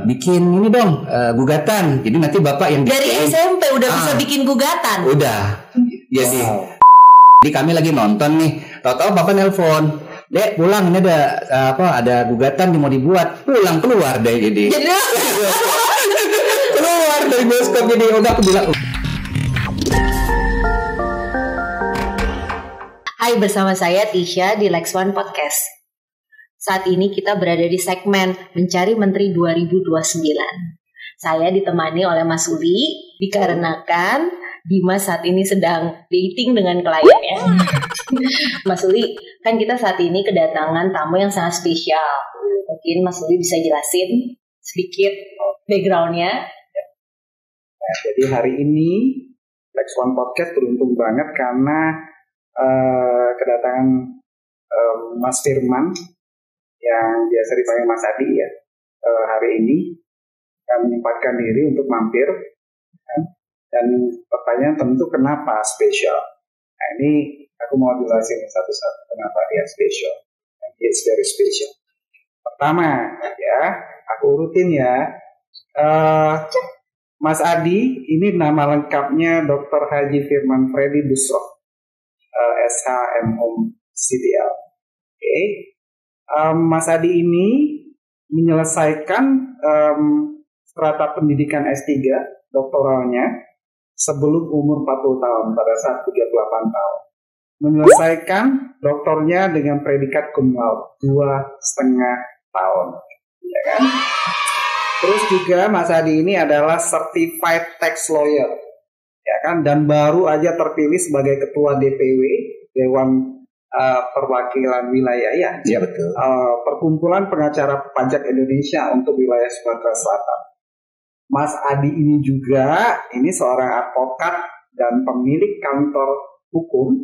bikin ini dong eh, gugatan. Jadi nanti bapak yang Dari bikin. SMP udah Ah. bisa bikin gugatan. Udah. Jadi jadi kami lagi nonton nih. Tahu-tahu bapak nelpon. Dek pulang ini ada eh, apa ada gugatan yang mau dibuat. Pulang keluar deh jadi. Jadi keluar dari bioskop jadi udah aku bilang Hai bersama saya Tisha di Lex One Podcast. Saat ini kita berada di segmen Mencari Menteri 2029. Saya ditemani oleh Mas Uli dikarenakan Dimas saat ini sedang dating dengan kliennya. Mas Uli, kan kita saat ini kedatangan tamu yang sangat spesial. Mungkin Mas Uli bisa jelasin sedikit backgroundnya. Nah, jadi hari ini Lex One Podcast beruntung banget karena eh, kedatangan eh, Mas Firman yang biasa dipanggil Mas Adi ya eh, hari ini yang menyempatkan diri untuk mampir kan. dan pertanyaan tentu kenapa spesial. Nah ini aku mau jelasin satu-satu kenapa dia spesial. It's very special. Pertama ya, aku urutin ya. Eh, Mas Adi, ini nama lengkapnya Dr. Haji Firman Freddy Busro, eh, SHMOM CDL. Oke, Em, Mas Adi ini menyelesaikan em, strata pendidikan S3 doktoralnya sebelum umur 40 tahun pada saat 38 tahun. Menyelesaikan doktornya dengan predikat cum dua setengah tahun, ya kan? Terus juga Mas Adi ini adalah certified tax lawyer, ya kan? Dan baru aja terpilih sebagai ketua DPW Dewan eh, Perwakilan Wilayah ya, Iya betul. eh, Perkumpulan Pengacara Pajak Indonesia untuk wilayah Sumatera Selatan. Mas Adi ini juga ini seorang advokat dan pemilik kantor hukum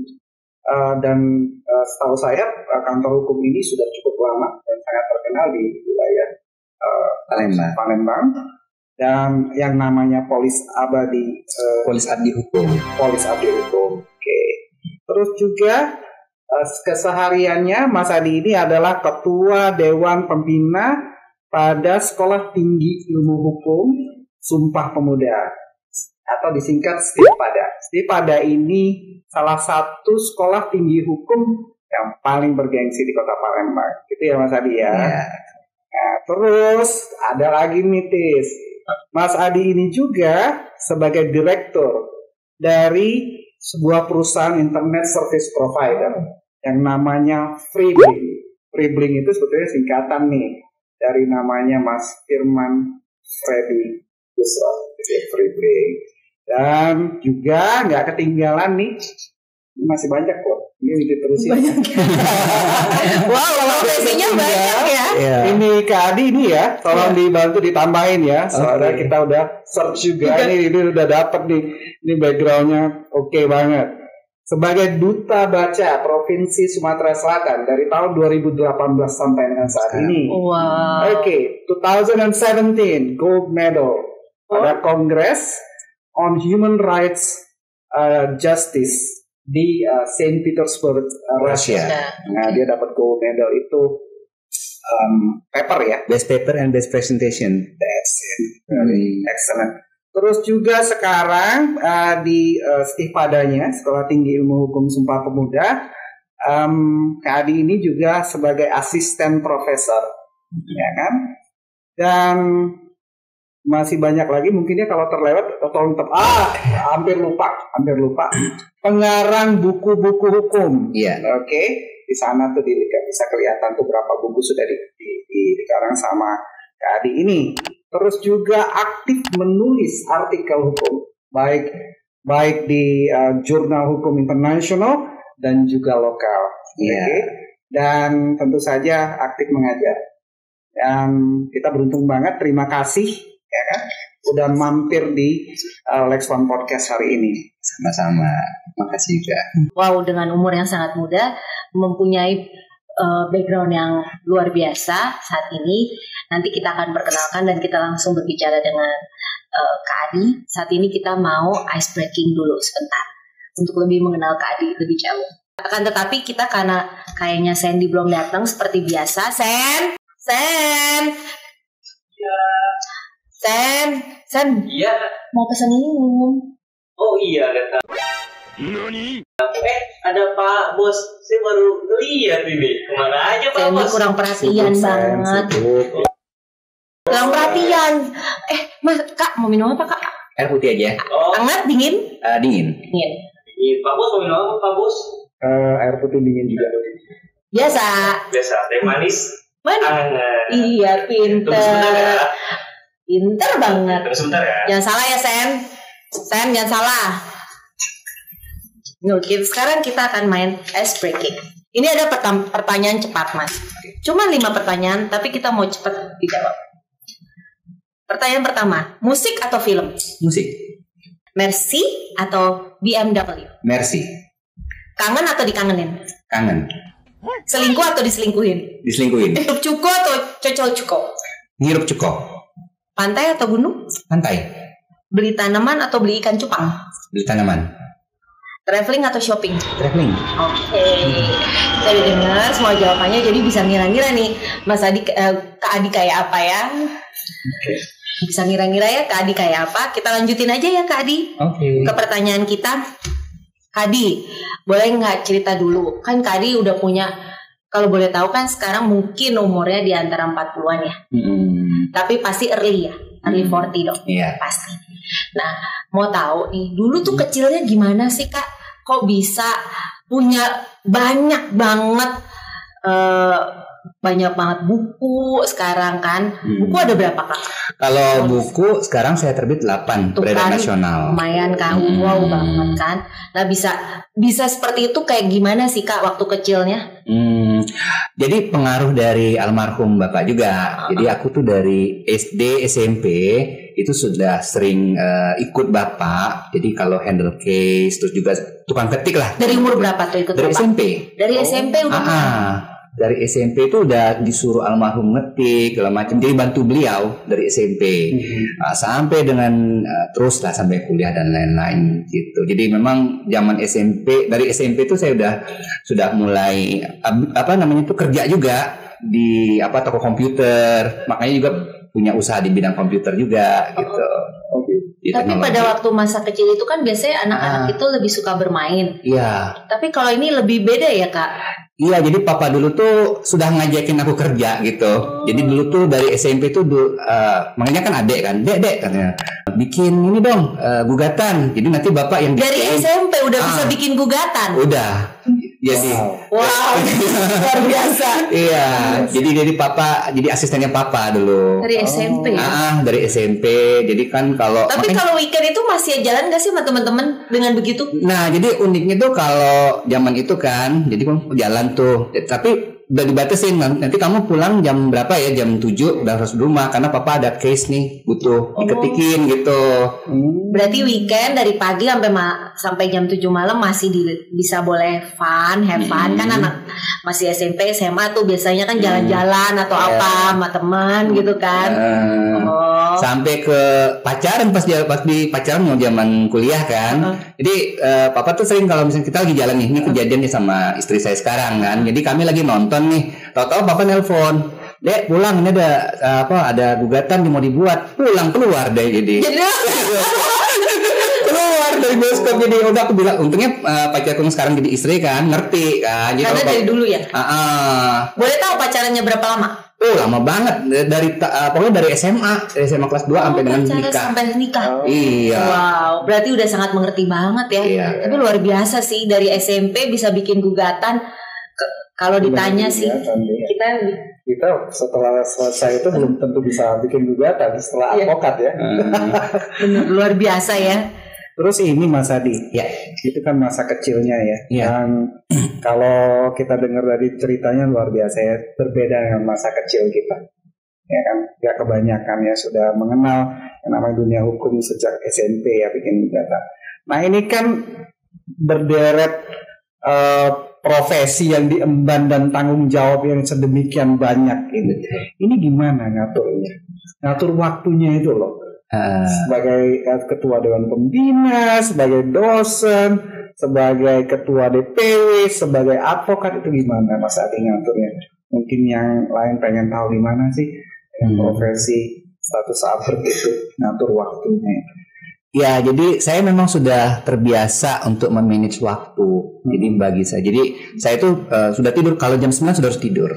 eh, dan eh, setahu saya eh, kantor hukum ini sudah cukup lama dan sangat terkenal di wilayah eh, Palembang. Palembang dan yang namanya Polis Abadi eh, Polis Abdi Hukum. Polis Abdi Hukum. Oke. Terus juga kesehariannya Mas Adi ini adalah ketua Dewan Pembina pada Sekolah Tinggi Ilmu Hukum Sumpah Pemuda atau disingkat STIPADA. STIPADA ini salah satu sekolah tinggi hukum yang paling bergengsi di Kota Palembang. Gitu ya Mas Adi ya. Iya. Nah, terus ada lagi nih Tis. Mas Adi ini juga sebagai direktur dari sebuah perusahaan internet service provider yang namanya Freeblink. Freeblink itu sebetulnya singkatan nih dari namanya Mas Firman Freddy Freeblink. Dan juga nggak ketinggalan nih, masih banyak loh. Ini diterusin. Wow, profesinya banyak ya. Iya. Ini Kak Adi ini ya, tolong dibantu ditambahin ya. Soalnya kita udah search juga ini, ini udah dapet nih. Ini backgroundnya oke banget. Sebagai duta baca Provinsi Sumatera Selatan dari tahun 2018 sampai dengan saat ini. Wow. Oke, 2017 gold medal pada Kongres on Human Rights uh, Justice di uh, Saint Petersburg, uh, Russia. Russia. Nah, dia dapat gold medal itu um, paper ya. Best paper and best presentation. That's it. Very excellent. Terus juga sekarang uh, di uh, Stipadanya Sekolah Tinggi Ilmu Hukum Sumpah Pemuda, um, Kak Adi ini juga sebagai asisten profesor, ya kan? Dan masih banyak lagi mungkin ya kalau terlewat atau tolong tetap ah hampir lupa hampir lupa pengarang buku-buku hukum Iya. Oke, di sana tuh di, bisa kelihatan tuh berapa buku sudah di, di, di- dikarang sama Kak Adi ini. Terus juga aktif menulis artikel hukum, baik baik di uh, jurnal hukum internasional dan juga lokal. Iya. Oke. Dan tentu saja aktif mengajar. Dan kita beruntung banget, terima kasih ya kan, udah mampir di uh, Lex One Podcast hari ini. Sama-sama. Makasih juga. Wow, dengan umur yang sangat muda, mempunyai eh, background yang luar biasa saat ini. Nanti kita akan perkenalkan dan kita langsung berbicara dengan eh, Kak Adi. Saat ini kita mau ice breaking dulu sebentar untuk lebih mengenal Kak Adi lebih jauh. Akan tetapi kita karena kayaknya Sandy belum datang seperti biasa. Sen, Sen. Sen, Sen, Iya. mau pesan ini minum. Oh iya ada. Eh ada Pak Bos. Saya baru lihat ini. Ke mana aja Pak Bos? kurang perhatian Sibuk, banget. sibuk. Kurang perhatian. Eh, Mas, Kak, mau minum apa, Kak? Air putih aja. Oh Hangat, dingin? Eh, dingin. Dingin. ini Pak Bos mau minum apa Pak Bos? Eh, air putih dingin juga. Biasa. Biasa teh manis. Mana? Hangat. Iya, Tunggu sebentar ya. pinter. Pinter banget. Tunggu sebentar ya. Jangan salah ya, Sen. Sen, jangan salah. Kita- sekarang kita akan main ice breaking. Ini ada pertanyaan cepat, Mas. Cuma lima pertanyaan, tapi kita mau cepat dijawab. Pertanyaan pertama, musik atau film? Musik. Mercy atau BMW? Mercy. Kangen atau dikangenin? Kangen. Selingkuh atau diselingkuhin? Diselingkuhin. Hidup cuko atau cocol cuko? Ngirup cukup. Pantai atau gunung? Pantai. Beli tanaman atau beli ikan cupang? Beli tanaman. Traveling atau shopping? Traveling. Oke, kita udah dengar semua jawabannya, jadi bisa ngira-ngira nih, Mas Adi, eh, Kak Adi kayak apa ya? Bisa ngira-ngira ya Kak Adi kayak apa? Kita lanjutin aja ya Kak Adi Oke. ke pertanyaan kita. Kak Adi, boleh nggak cerita dulu? Kan Kak Adi udah punya, kalau boleh tahu kan sekarang mungkin umurnya di antara 40-an ya, Mm-mm. tapi pasti early ya, early Hmm. 40 dong Iya. pasti. Nah, mau tahu nih, dulu tuh kecilnya gimana sih kak? Kok bisa punya banyak banget, eh, banyak banget buku sekarang kan? Hmm. Buku ada berapa kak? Kalau buku sekarang saya terbit 8 Tuh beredar kan, nasional. Lumayan kan, Hmm. wow banget kan? Nah bisa bisa seperti itu kayak gimana sih kak waktu kecilnya? Hmm, jadi pengaruh dari almarhum bapak juga. Jadi aku tuh dari SD SMP itu sudah sering eh, ikut bapak. Jadi kalau handle case terus juga tukang ketik lah. Dari umur berapa tuh ikut Dari bapak? SMP. Dari SMP udah. Ah, ah. dari SMP itu udah disuruh almarhum ngetik segala macam. Jadi bantu beliau dari SMP. Ah, sampai dengan eh, terus lah sampai kuliah dan lain-lain gitu. Jadi memang zaman SMP dari SMP itu saya udah sudah mulai ab- apa namanya itu kerja juga di apa toko komputer. Makanya juga punya usaha di bidang komputer juga gitu. Oke. Di Tapi pada waktu masa kecil itu kan biasanya anak-anak Ah. itu lebih suka bermain. Iya. Tapi kalau ini lebih beda ya kak. Iya, jadi papa dulu tuh sudah ngajakin aku kerja gitu. Jadi dulu tuh dari SMP tuh eh, makanya kan adek kan, dek dek katanya, bikin ini dong eh, gugatan. Jadi nanti bapak yang Dari bikin. SMP udah Ah. bisa bikin gugatan. Udah. Jadi Wow. Wow, luar biasa. iya, jadi dari papa, jadi asistennya papa dulu. Dari SMP ya. Ah, ah, dari SMP. Jadi kan kalau Tapi makanya- kalau weekend itu masih jalan gak sih sama teman-teman dengan begitu? Nah, jadi uniknya tuh kalau zaman itu kan, jadi kan jalan tuh. Tapi udah dibatasin Nan- nanti kamu pulang jam berapa ya? Jam 7 udah harus di rumah karena papa ada case nih, butuh Oh. diketikin gitu. Hmm. Berarti weekend dari pagi sampai ma- sampai jam 7 malam masih di- bisa boleh fun, have fun kan Hmm. anak masih SMP, SMA tuh biasanya kan jalan-jalan atau Iya. apa sama teman gitu kan. Eh, Oh. Sampai ke pacaran pas dia pas di pacaran mau zaman kuliah kan. Heeh. Jadi eh, papa tuh sering kalau misalnya kita lagi jalan nih, ini kejadian nih sama istri saya sekarang kan. Jadi kami lagi nonton nih, tahu-tahu papa nelpon. Dek pulang ini ada eh, apa ada gugatan yang mau dibuat pulang keluar deh jadi keluar dari bioskop jadi udah aku bilang untungnya uh, pacarku sekarang jadi istri kan ngerti kan jadi karena dari dulu ya. Ah, ah. Boleh tahu pacarannya berapa lama? Oh lama banget dari uh, pokoknya dari SMA dari SMA kelas 2 sampai dengan nikah sampai nikah. iya Wow, berarti udah sangat mengerti banget ya. Iya. Tapi luar biasa sih dari SMP bisa bikin gugatan. Kalau ditanya sih Gugatan, ya. kita Kita setelah selesai itu belum tentu bisa bikin gugatan setelah Iya. advokat ya. Hmm, bener luar biasa ya. Terus ini Mas Adi, ya itu kan masa kecilnya ya. Iya. Yang kalau kita dengar dari ceritanya luar biasa ya, berbeda dengan masa kecil kita. Ya kan, gak kebanyakan ya sudah mengenal yang namanya dunia hukum sejak SMP ya bikin gugatan. Nah ini kan berderet eh, profesi yang diemban dan tanggung jawab yang sedemikian banyak ini. Ini gimana ngaturnya? Ngatur waktunya itu loh Uh, sebagai eh, ketua dewan pembina, sebagai dosen, sebagai ketua DPW, sebagai advokat itu gimana Mas Adi ngaturnya? Mungkin yang lain pengen tahu gimana sih dengan Hmm. profesi status seperti itu ngatur waktunya Ya, jadi saya memang sudah terbiasa untuk memanage waktu. Jadi bagi saya, jadi saya itu eh, sudah tidur kalau jam 9 sudah harus tidur.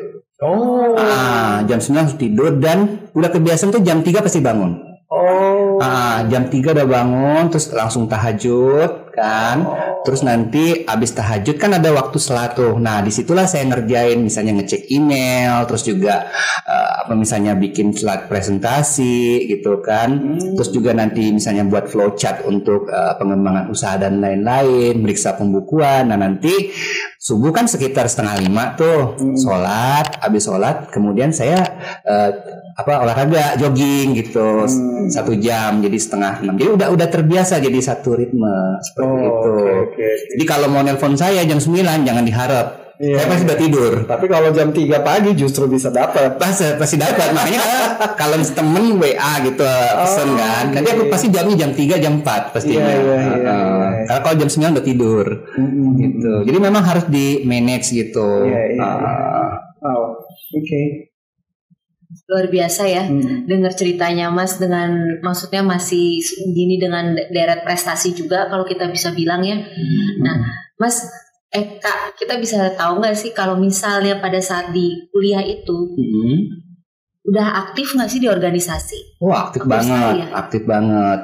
oh Ah, jam 9 harus tidur dan udah kebiasaan tuh jam 3 pasti bangun. oh Ah, jam 3 udah bangun terus langsung tahajud kan. Terus nanti abis tahajud kan ada waktu selat tuh. Nah, di situlah saya ngerjain misalnya ngecek email, terus juga eh, apa misalnya bikin slide presentasi gitu kan. Terus juga nanti misalnya buat flowchart untuk eh, pengembangan usaha dan lain-lain, meriksa pembukuan. Nah, nanti subuh kan sekitar setengah lima tuh, sholat, abis sholat, kemudian saya eh, apa olahraga jogging gitu Hmm. satu jam jadi setengah enam jadi udah udah terbiasa jadi satu ritme seperti Oh, itu oke, oke. jadi kalau mau nelpon saya jam 9 jangan diharap. Iya. saya pasti udah tidur. Tapi kalau jam 3 pagi justru bisa dapat pasti pasti dapat makanya kalau temen WA gitu pesen Oh, kan. nanti oke. aku pasti jamnya jam 3 jam 4 pastinya. Iya, iya, iya, iya. karena kalau jam 9 udah tidur. Gitu. Jadi memang harus di manage gitu. Iya, iya, Heeh. oh oke Luar biasa ya. Hmm. dengar ceritanya Mas dengan maksudnya masih gini dengan deret prestasi juga kalau kita bisa bilang ya. Nah, Mas eh Kak, kita bisa tahu nggak sih kalau misalnya pada saat di kuliah itu Mm-mm. udah aktif nggak sih di organisasi? Wah aktif Aktif banget, sekali ya? aktif banget.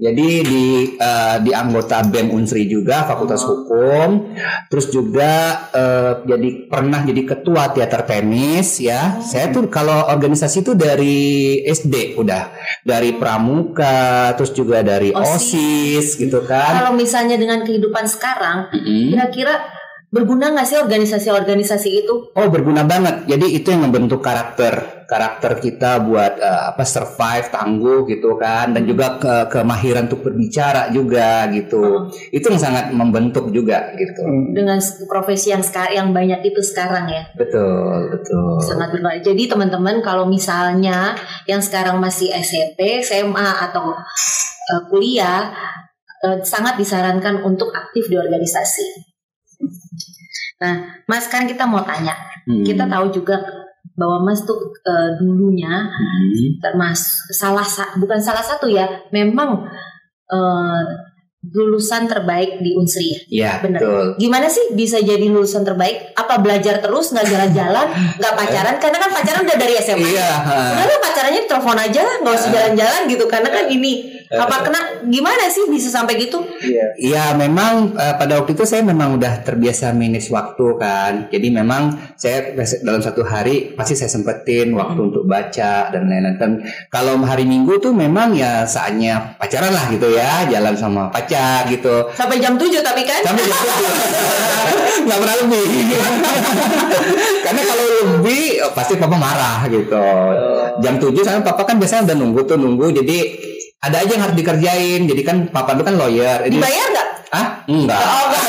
Jadi di eh, di anggota BEM Unsri juga Fakultas Oh. Hukum, terus juga eh, jadi pernah jadi ketua teater tenis ya. Oh. Saya tuh kalau organisasi itu dari SD udah, dari pramuka, terus juga dari OSIS. OSIS gitu kan. Kalau misalnya dengan kehidupan sekarang, kira-kira berguna nggak sih organisasi-organisasi itu? Oh berguna banget. Jadi itu yang membentuk karakter karakter kita buat eh, apa survive tangguh gitu kan dan juga ke kemahiran untuk berbicara juga gitu. Itu yang sangat membentuk juga gitu. Hmm. Dengan profesi yang sekarang yang banyak itu sekarang ya. Betul betul. sangat berguna. Jadi teman-teman kalau misalnya yang sekarang masih SMP, SMA atau eh, kuliah eh, sangat disarankan untuk aktif di organisasi. Nah, Mas kan kita mau tanya. Hmm. Kita tahu juga bahwa Mas tuh eh, dulunya Hmm. termasuk salah sa- bukan salah satu ya, memang eh, lulusan terbaik di Unsri ya. Ya Bener. betul. Gimana sih bisa jadi lulusan terbaik? Apa belajar terus nggak jalan-jalan, nggak pacaran? Karena kan pacaran udah dari SMA. Iya. lah pacarannya telepon aja nggak usah jalan-jalan gitu. Karena kan ini apa kena gimana sih bisa sampai gitu? Iya. Ya memang eh, pada waktu itu saya memang udah terbiasa manage waktu kan. Jadi memang saya dalam satu hari pasti saya sempetin waktu untuk baca dan lain-lain. Dan kalau hari Minggu tuh memang ya saatnya pacaran lah gitu ya, jalan sama pacar gitu. Sampai jam 7 tapi kan? Sampai jam tujuh. nggak pernah lebih. Karena kalau lebih oh, pasti papa marah gitu. Jam 7 sama papa kan biasanya udah nunggu tuh nunggu. Jadi ada aja yang harus dikerjain. Jadi kan papa itu kan lawyer. Jadi- Dibayar nggak? Ah, enggak. Oh, nggak.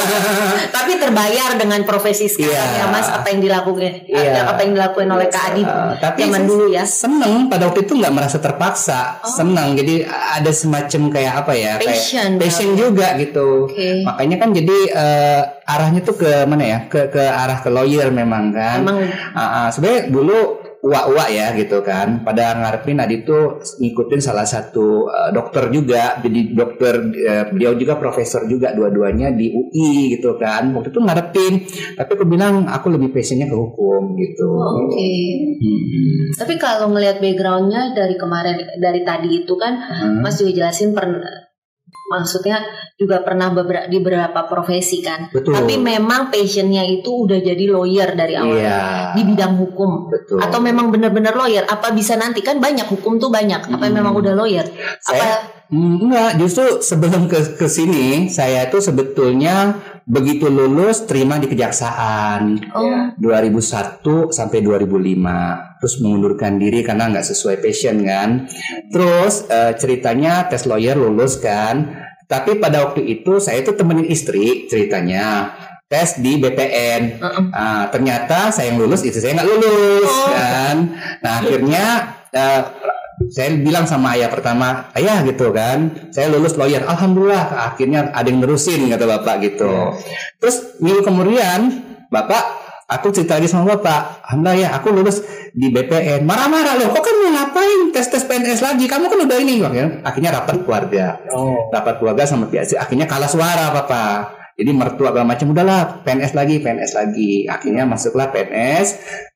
tapi terbayar dengan profesi sekarang Iya. ya Mas apa yang dilakukan Iya. apa yang dilakukan oleh Kak Adi Eh, tapi zaman dulu ya seneng pada waktu itu nggak merasa terpaksa Oh. seneng jadi ada semacam kayak apa ya Passion. kayak passion juga gitu Oke. makanya kan jadi eh, arahnya tuh ke mana ya ke ke arah ke lawyer memang kan Emang Ah, ah, sebenarnya dulu uak-uak ya gitu kan. Pada ngarepin Adi tuh ngikutin salah satu eh, dokter juga. Jadi dokter eh, beliau juga profesor juga dua-duanya di UI gitu kan. Waktu itu ngarepin. Tapi aku bilang aku lebih passionnya ke hukum gitu. Oh, Oke. Hmm. Tapi kalau ngelihat backgroundnya dari kemarin dari tadi itu kan Hmm. Mas juga jelasin pernah maksudnya juga pernah beberapa di beberapa profesi kan. Betul. Tapi memang passionnya itu udah jadi lawyer dari awal Iya. di bidang hukum. Betul. Atau memang benar-benar lawyer? Apa bisa nanti kan banyak hukum tuh banyak. Apa Hmm. memang udah lawyer? Saya- Apa Hmm, enggak, justru sebelum ke ke sini saya tuh sebetulnya begitu lulus terima di kejaksaan. oh Iya. 2001 sampai 2005 terus mengundurkan diri karena nggak sesuai passion kan terus eh, ceritanya tes lawyer lulus kan tapi pada waktu itu saya tuh temenin istri ceritanya tes di BPN uh-uh. Ah, ternyata saya yang lulus itu saya nggak lulus Oh. kan nah akhirnya eh, saya bilang sama ayah pertama ayah gitu kan saya lulus lawyer alhamdulillah akhirnya ada yang nerusin kata bapak gitu terus minggu kemudian bapak aku cerita lagi sama bapak, alhamdulillah ya aku lulus di BPN. Marah-marah loh, kok kamu ngapain tes tes PNS lagi? Kamu kan udah ini, ya. Akhirnya rapat keluarga, Oh. rapat keluarga sama pihak akhirnya kalah suara bapak. Jadi mertua segala macam udahlah PNS lagi, PNS lagi. Akhirnya masuklah PNS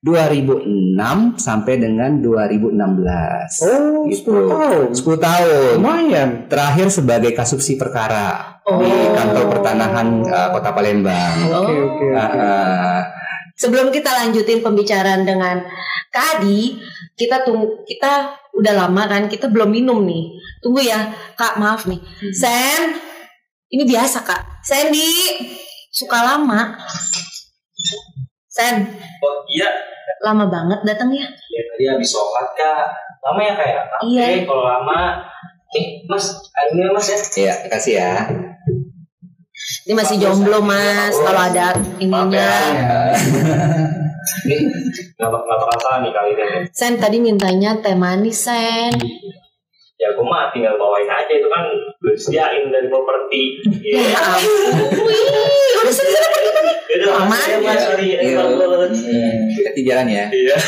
2006 sampai dengan 2016. Oh, Gitu. 10 tahun. 10 tahun. Lumayan. Terakhir sebagai kasubsi perkara Oh. di kantor pertanahan uh, Kota Palembang. Oh. Oke, oke, oke. uh, Sebelum kita lanjutin pembicaraan dengan Kak Adi, kita tunggu kita udah lama kan kita belum minum nih. Tunggu ya, Kak, maaf nih. Sen, ini biasa, Kak. Sandy suka lama. Sen, Oh iya, lama banget datangnya. ya tadi habis sholat kak. Lama ya kayak? Oke, Iya. kalau lama. Eh, mas, airnya mas ya. Iya, kasih ya. Ini masih jomblo, Mas. Kalau ada ininya. Nih, nggak bak- nggak bakal salah nih kali ini. Sen tadi mintanya teh manis, Sen. Ya gue mah tinggal bawain aja itu kan udah disediain dari properti. Ya Iya. ampun. Wih, udah segera pergi ya. Eh, Iya. bangun. Hati jalan ya. Iya.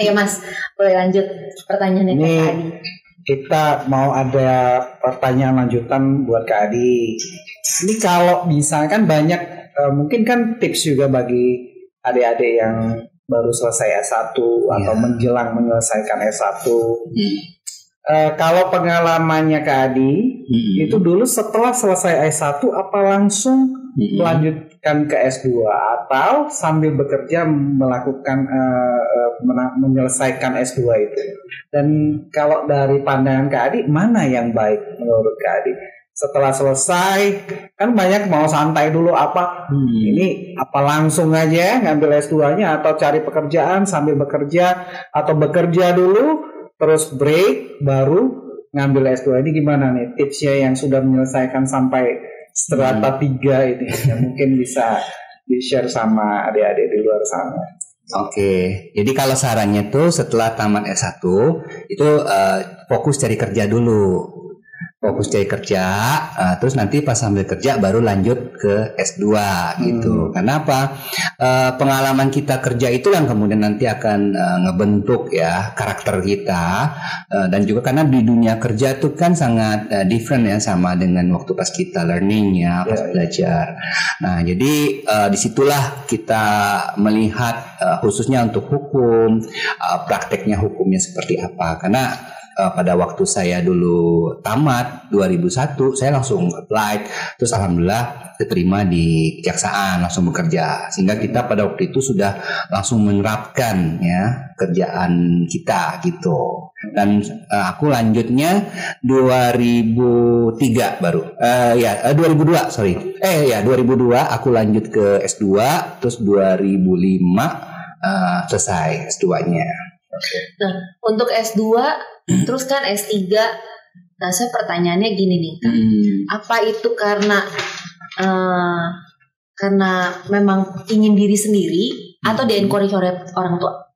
Ayo Mas, boleh lanjut pertanyaannya ke Ini Kak Adi. kita mau ada pertanyaan lanjutan buat Kak Adi. Ini kalau misalkan banyak eh, mungkin kan tips juga bagi adik-adik yang baru selesai S1 atau Iya. menjelang menyelesaikan S1. Hmm. Eh, kalau pengalamannya Kak Adi Hmm. itu dulu setelah selesai S1 apa langsung Hmm. melanjutkan ke S2 atau sambil bekerja melakukan eh, mena- menyelesaikan S2 itu. Dan kalau dari pandangan Kak Adi mana yang baik menurut Kak Adi? Setelah selesai kan banyak mau santai dulu apa Hmm. ini apa langsung aja ngambil S2-nya atau cari pekerjaan sambil bekerja atau bekerja dulu terus break baru ngambil S2 ini gimana nih tipsnya yang sudah menyelesaikan sampai strata tiga ini yang mungkin bisa di share sama adik-adik di luar sana. Oke, jadi kalau sarannya tuh setelah tamat S1 itu eh, fokus cari kerja dulu. Fokus cari kerja, eh, terus nanti pas sambil kerja baru lanjut ke S2 gitu. Karena apa? Eh, pengalaman kita kerja itu yang kemudian nanti akan eh, ngebentuk ya karakter kita Eh, dan juga karena di dunia kerja tuh kan sangat eh, different ya sama dengan waktu pas kita learning ya, pas Ya, ya. belajar. Nah, jadi eh, di situlah kita melihat eh, khususnya untuk hukum, eh, prakteknya hukumnya seperti apa. Karena eh, pada waktu saya dulu tamat 2001, saya langsung apply, terus alhamdulillah diterima di kejaksaan, langsung bekerja. Sehingga kita pada waktu itu sudah langsung menerapkan ya kerjaan kita gitu. Dan eh, aku lanjutnya 2003 baru. Eh ya, eh, 2002, sorry. Eh ya, 2002 aku lanjut ke S2, terus 2005 eh, selesai S2-nya. Nah, untuk S2 terus kan S3. Nah, saya pertanyaannya gini nih. Hmm. Apa itu karena eh, karena memang ingin diri sendiri atau di encourage oleh orang tua?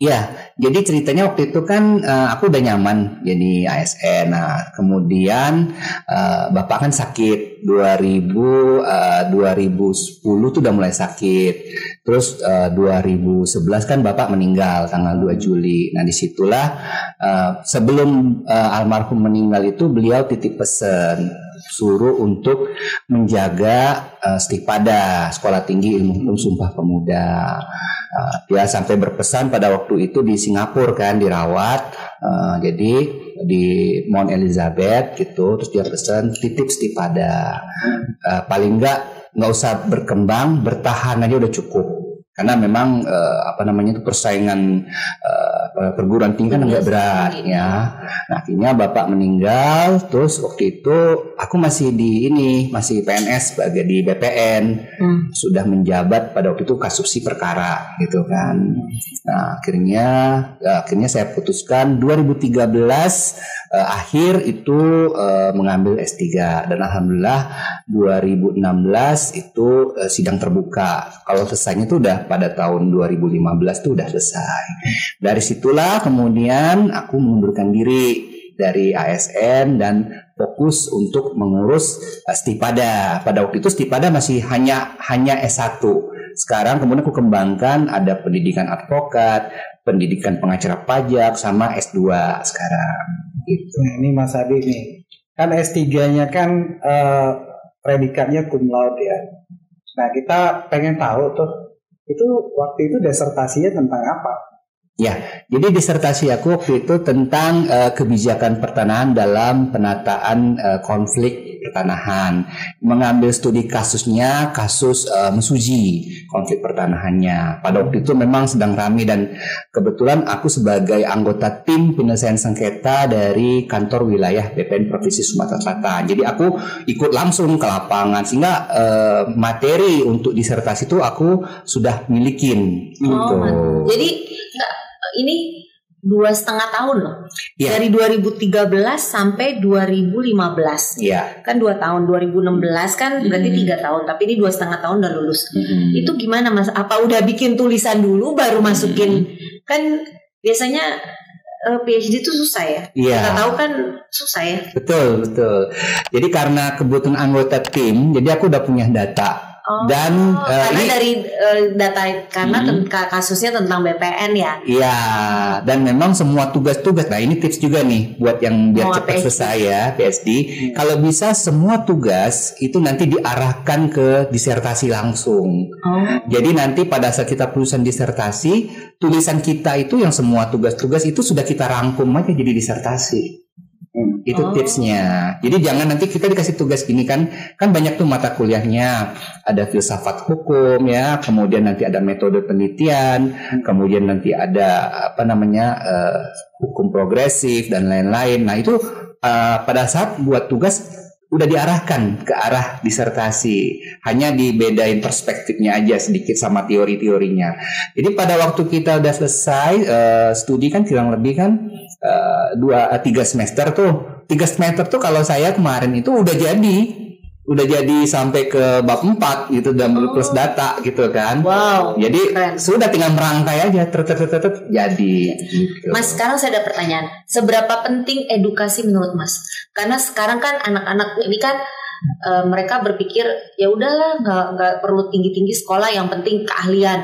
Ya, jadi ceritanya waktu itu kan eh, aku udah nyaman jadi ASN. Nah, kemudian eh, bapak kan sakit 2000 eh, 2010 tuh udah mulai sakit. Terus eh, 2011 kan bapak meninggal tanggal 2 Juli. Nah, di situlah eh, sebelum eh, almarhum meninggal itu beliau titip pesan suruh untuk menjaga eh, stipada Sekolah Tinggi Ilmu Hukum Sumpah Pemuda. Uh, dia sampai berpesan pada waktu itu di Singapura kan dirawat. Uh, jadi di Mount Elizabeth gitu terus dia pesan titip stipada Uh, paling enggak nggak usah berkembang bertahan aja udah cukup karena memang uh, apa namanya itu persaingan uh, perguruan tinggi kan agak berat ya nah akhirnya bapak meninggal terus waktu itu aku masih di ini masih PNS sebagai di BPN Hmm. sudah menjabat pada waktu itu kasupsi perkara gitu kan. Nah, akhirnya ya, akhirnya saya putuskan 2013 eh, akhir itu eh, mengambil S3 dan alhamdulillah 2016 itu eh, sidang terbuka. Kalau selesainya itu udah pada tahun 2015 itu udah selesai. Dari situlah kemudian aku mengundurkan diri dari ASN dan fokus untuk mengurus uh, Stipada. Pada waktu itu Stipada masih hanya hanya S1. Sekarang kemudian aku kembangkan ada pendidikan advokat, pendidikan pengacara pajak sama S2 sekarang gitu. Nah, ini Mas Adi nih. Kan S3-nya kan eh, predikatnya cum laude ya. Nah, kita pengen tahu tuh itu waktu itu disertasinya tentang apa? Ya, jadi disertasi aku waktu itu tentang eh, kebijakan pertanahan dalam penataan eh, konflik pertanahan. Mengambil studi kasusnya, kasus eh, mesuji konflik pertanahannya. Pada waktu itu memang sedang ramai dan kebetulan aku sebagai anggota tim penyelesaian sengketa dari kantor wilayah BPN Provinsi Sumatera Selatan. Jadi aku ikut langsung ke lapangan sehingga eh, materi untuk disertasi itu aku sudah milikin. Oh, gitu. Jadi ini dua setengah tahun loh. Iya. Dari 2013 sampai 2015. Iya. Kan dua tahun 2016 kan berarti Hmm. tiga tahun. Tapi ini dua setengah tahun udah lulus. Mm-mm. Itu gimana mas? Apa udah bikin tulisan dulu baru masukin? Kan biasanya eh, PhD itu susah ya. Iya. Kita tahu kan susah ya. Betul, betul. Jadi karena kebutuhan anggota tim, jadi aku udah punya data. Oh, Dan, eh, karena ini- dari eh, data karena Hmm. kasusnya tentang BPN ya. Iya, dan memang semua tugas-tugas. Nah, ini tips juga nih buat yang biar Mau cepat PSD. selesai ya, PSD. Kalau bisa semua tugas itu nanti diarahkan ke disertasi langsung. Oh. Jadi nanti pada saat kita tulisan disertasi, tulisan kita itu yang semua tugas-tugas itu sudah kita rangkum aja jadi disertasi. Hmm. Itu Oh. tipsnya. Jadi jangan nanti kita dikasih tugas gini kan, kan banyak tuh mata kuliahnya. Ada filsafat hukum ya, kemudian nanti ada metode penelitian, kemudian nanti ada apa namanya eh, hukum progresif dan lain-lain. Nah itu eh, pada saat buat tugas udah diarahkan ke arah disertasi. Hanya dibedain perspektifnya aja sedikit sama teori-teorinya. Jadi pada waktu kita udah selesai eh, studi kan kurang lebih kan dua eh, tiga semester tuh. Tiga semester tuh kalau saya kemarin itu udah jadi udah jadi sampai ke bab 4 gitu dan Oh. plus data gitu kan. Wow. Jadi keren. sudah tinggal merangkai aja ter ter ter ter, ter, jadi gitu. Mas, sekarang saya ada pertanyaan. Seberapa penting edukasi menurut Mas? Karena sekarang kan anak-anak ini kan eh, mereka berpikir ya udahlah nggak nggak perlu tinggi-tinggi sekolah, yang penting keahlian.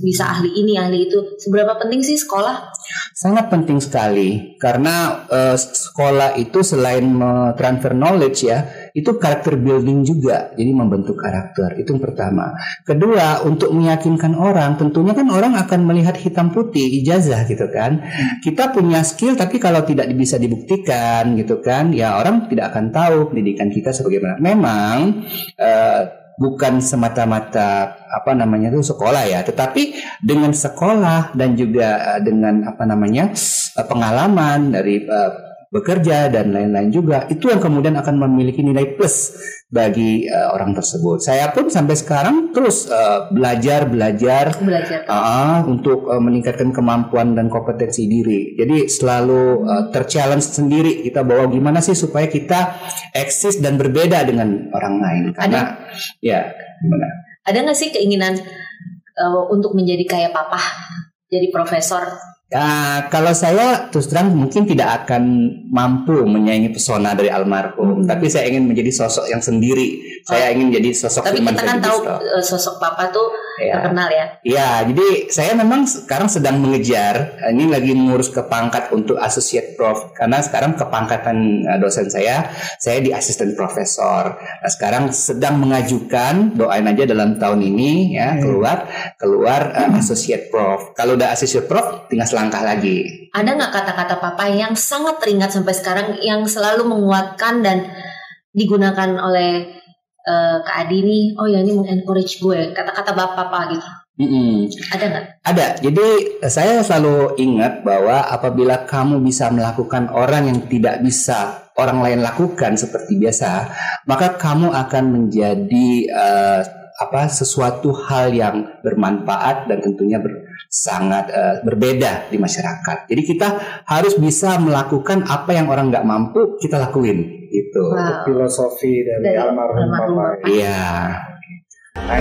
Bisa ahli ini, ahli itu. Seberapa penting sih sekolah? Sangat penting sekali karena eh, sekolah itu selain transfer knowledge ya, itu karakter building juga. Jadi membentuk karakter. Itu yang pertama. Kedua, untuk meyakinkan orang, tentunya kan orang akan melihat hitam putih ijazah gitu kan. Kita punya skill tapi kalau tidak bisa dibuktikan gitu kan, ya orang tidak akan tahu pendidikan kita sebagaimana. Memang eh, bukan semata-mata apa namanya itu sekolah ya, tetapi dengan sekolah dan juga eh, dengan apa namanya eh, pengalaman dari eh, bekerja dan lain-lain juga itu yang kemudian akan memiliki nilai plus bagi eh, orang tersebut. Saya pun sampai sekarang terus eh, belajar belajar Belajar. Ah, untuk eh, meningkatkan kemampuan dan kompetensi diri. Jadi selalu eh, terchallenge sendiri kita bahwa gimana sih supaya kita eksis dan berbeda dengan orang lain. Karena ya gimana? Ada nggak sih keinginan eh, untuk menjadi kayak papa? Jadi profesor? Ya, kalau saya terus terang mungkin tidak akan mampu menyaingi pesona dari almarhum, tapi saya ingin menjadi sosok yang sendiri. Saya ingin jadi sosok Tapi kita kan tahu eh, sosok papa tuh Ya. terkenal ya. Ya, jadi saya memang sekarang sedang mengejar ini lagi mengurus ke pangkat untuk associate prof karena sekarang kepangkatan eh, dosen saya saya di asisten profesor. Nah, sekarang sedang mengajukan doain aja dalam tahun ini ya keluar keluar eh, associate prof. Kalau udah associate prof tinggal selangkah lagi. Ada nggak kata-kata papa yang sangat teringat sampai sekarang yang selalu menguatkan dan digunakan oleh eh, Kak Adi nih? Oh ya ini mengencourage gue. Kata-kata bapak papa gitu. Mm-mm. Ada nggak? Ada. Jadi saya selalu ingat bahwa apabila kamu bisa melakukan orang yang tidak bisa orang lain lakukan seperti biasa, maka kamu akan menjadi eh, apa sesuatu hal yang bermanfaat dan tentunya ber- sangat eh, berbeda di masyarakat. Jadi kita harus bisa melakukan apa yang orang nggak mampu kita lakuin gitu. Wow. Filosofi dari, Dari almarhum Bapak. Iya. Nah,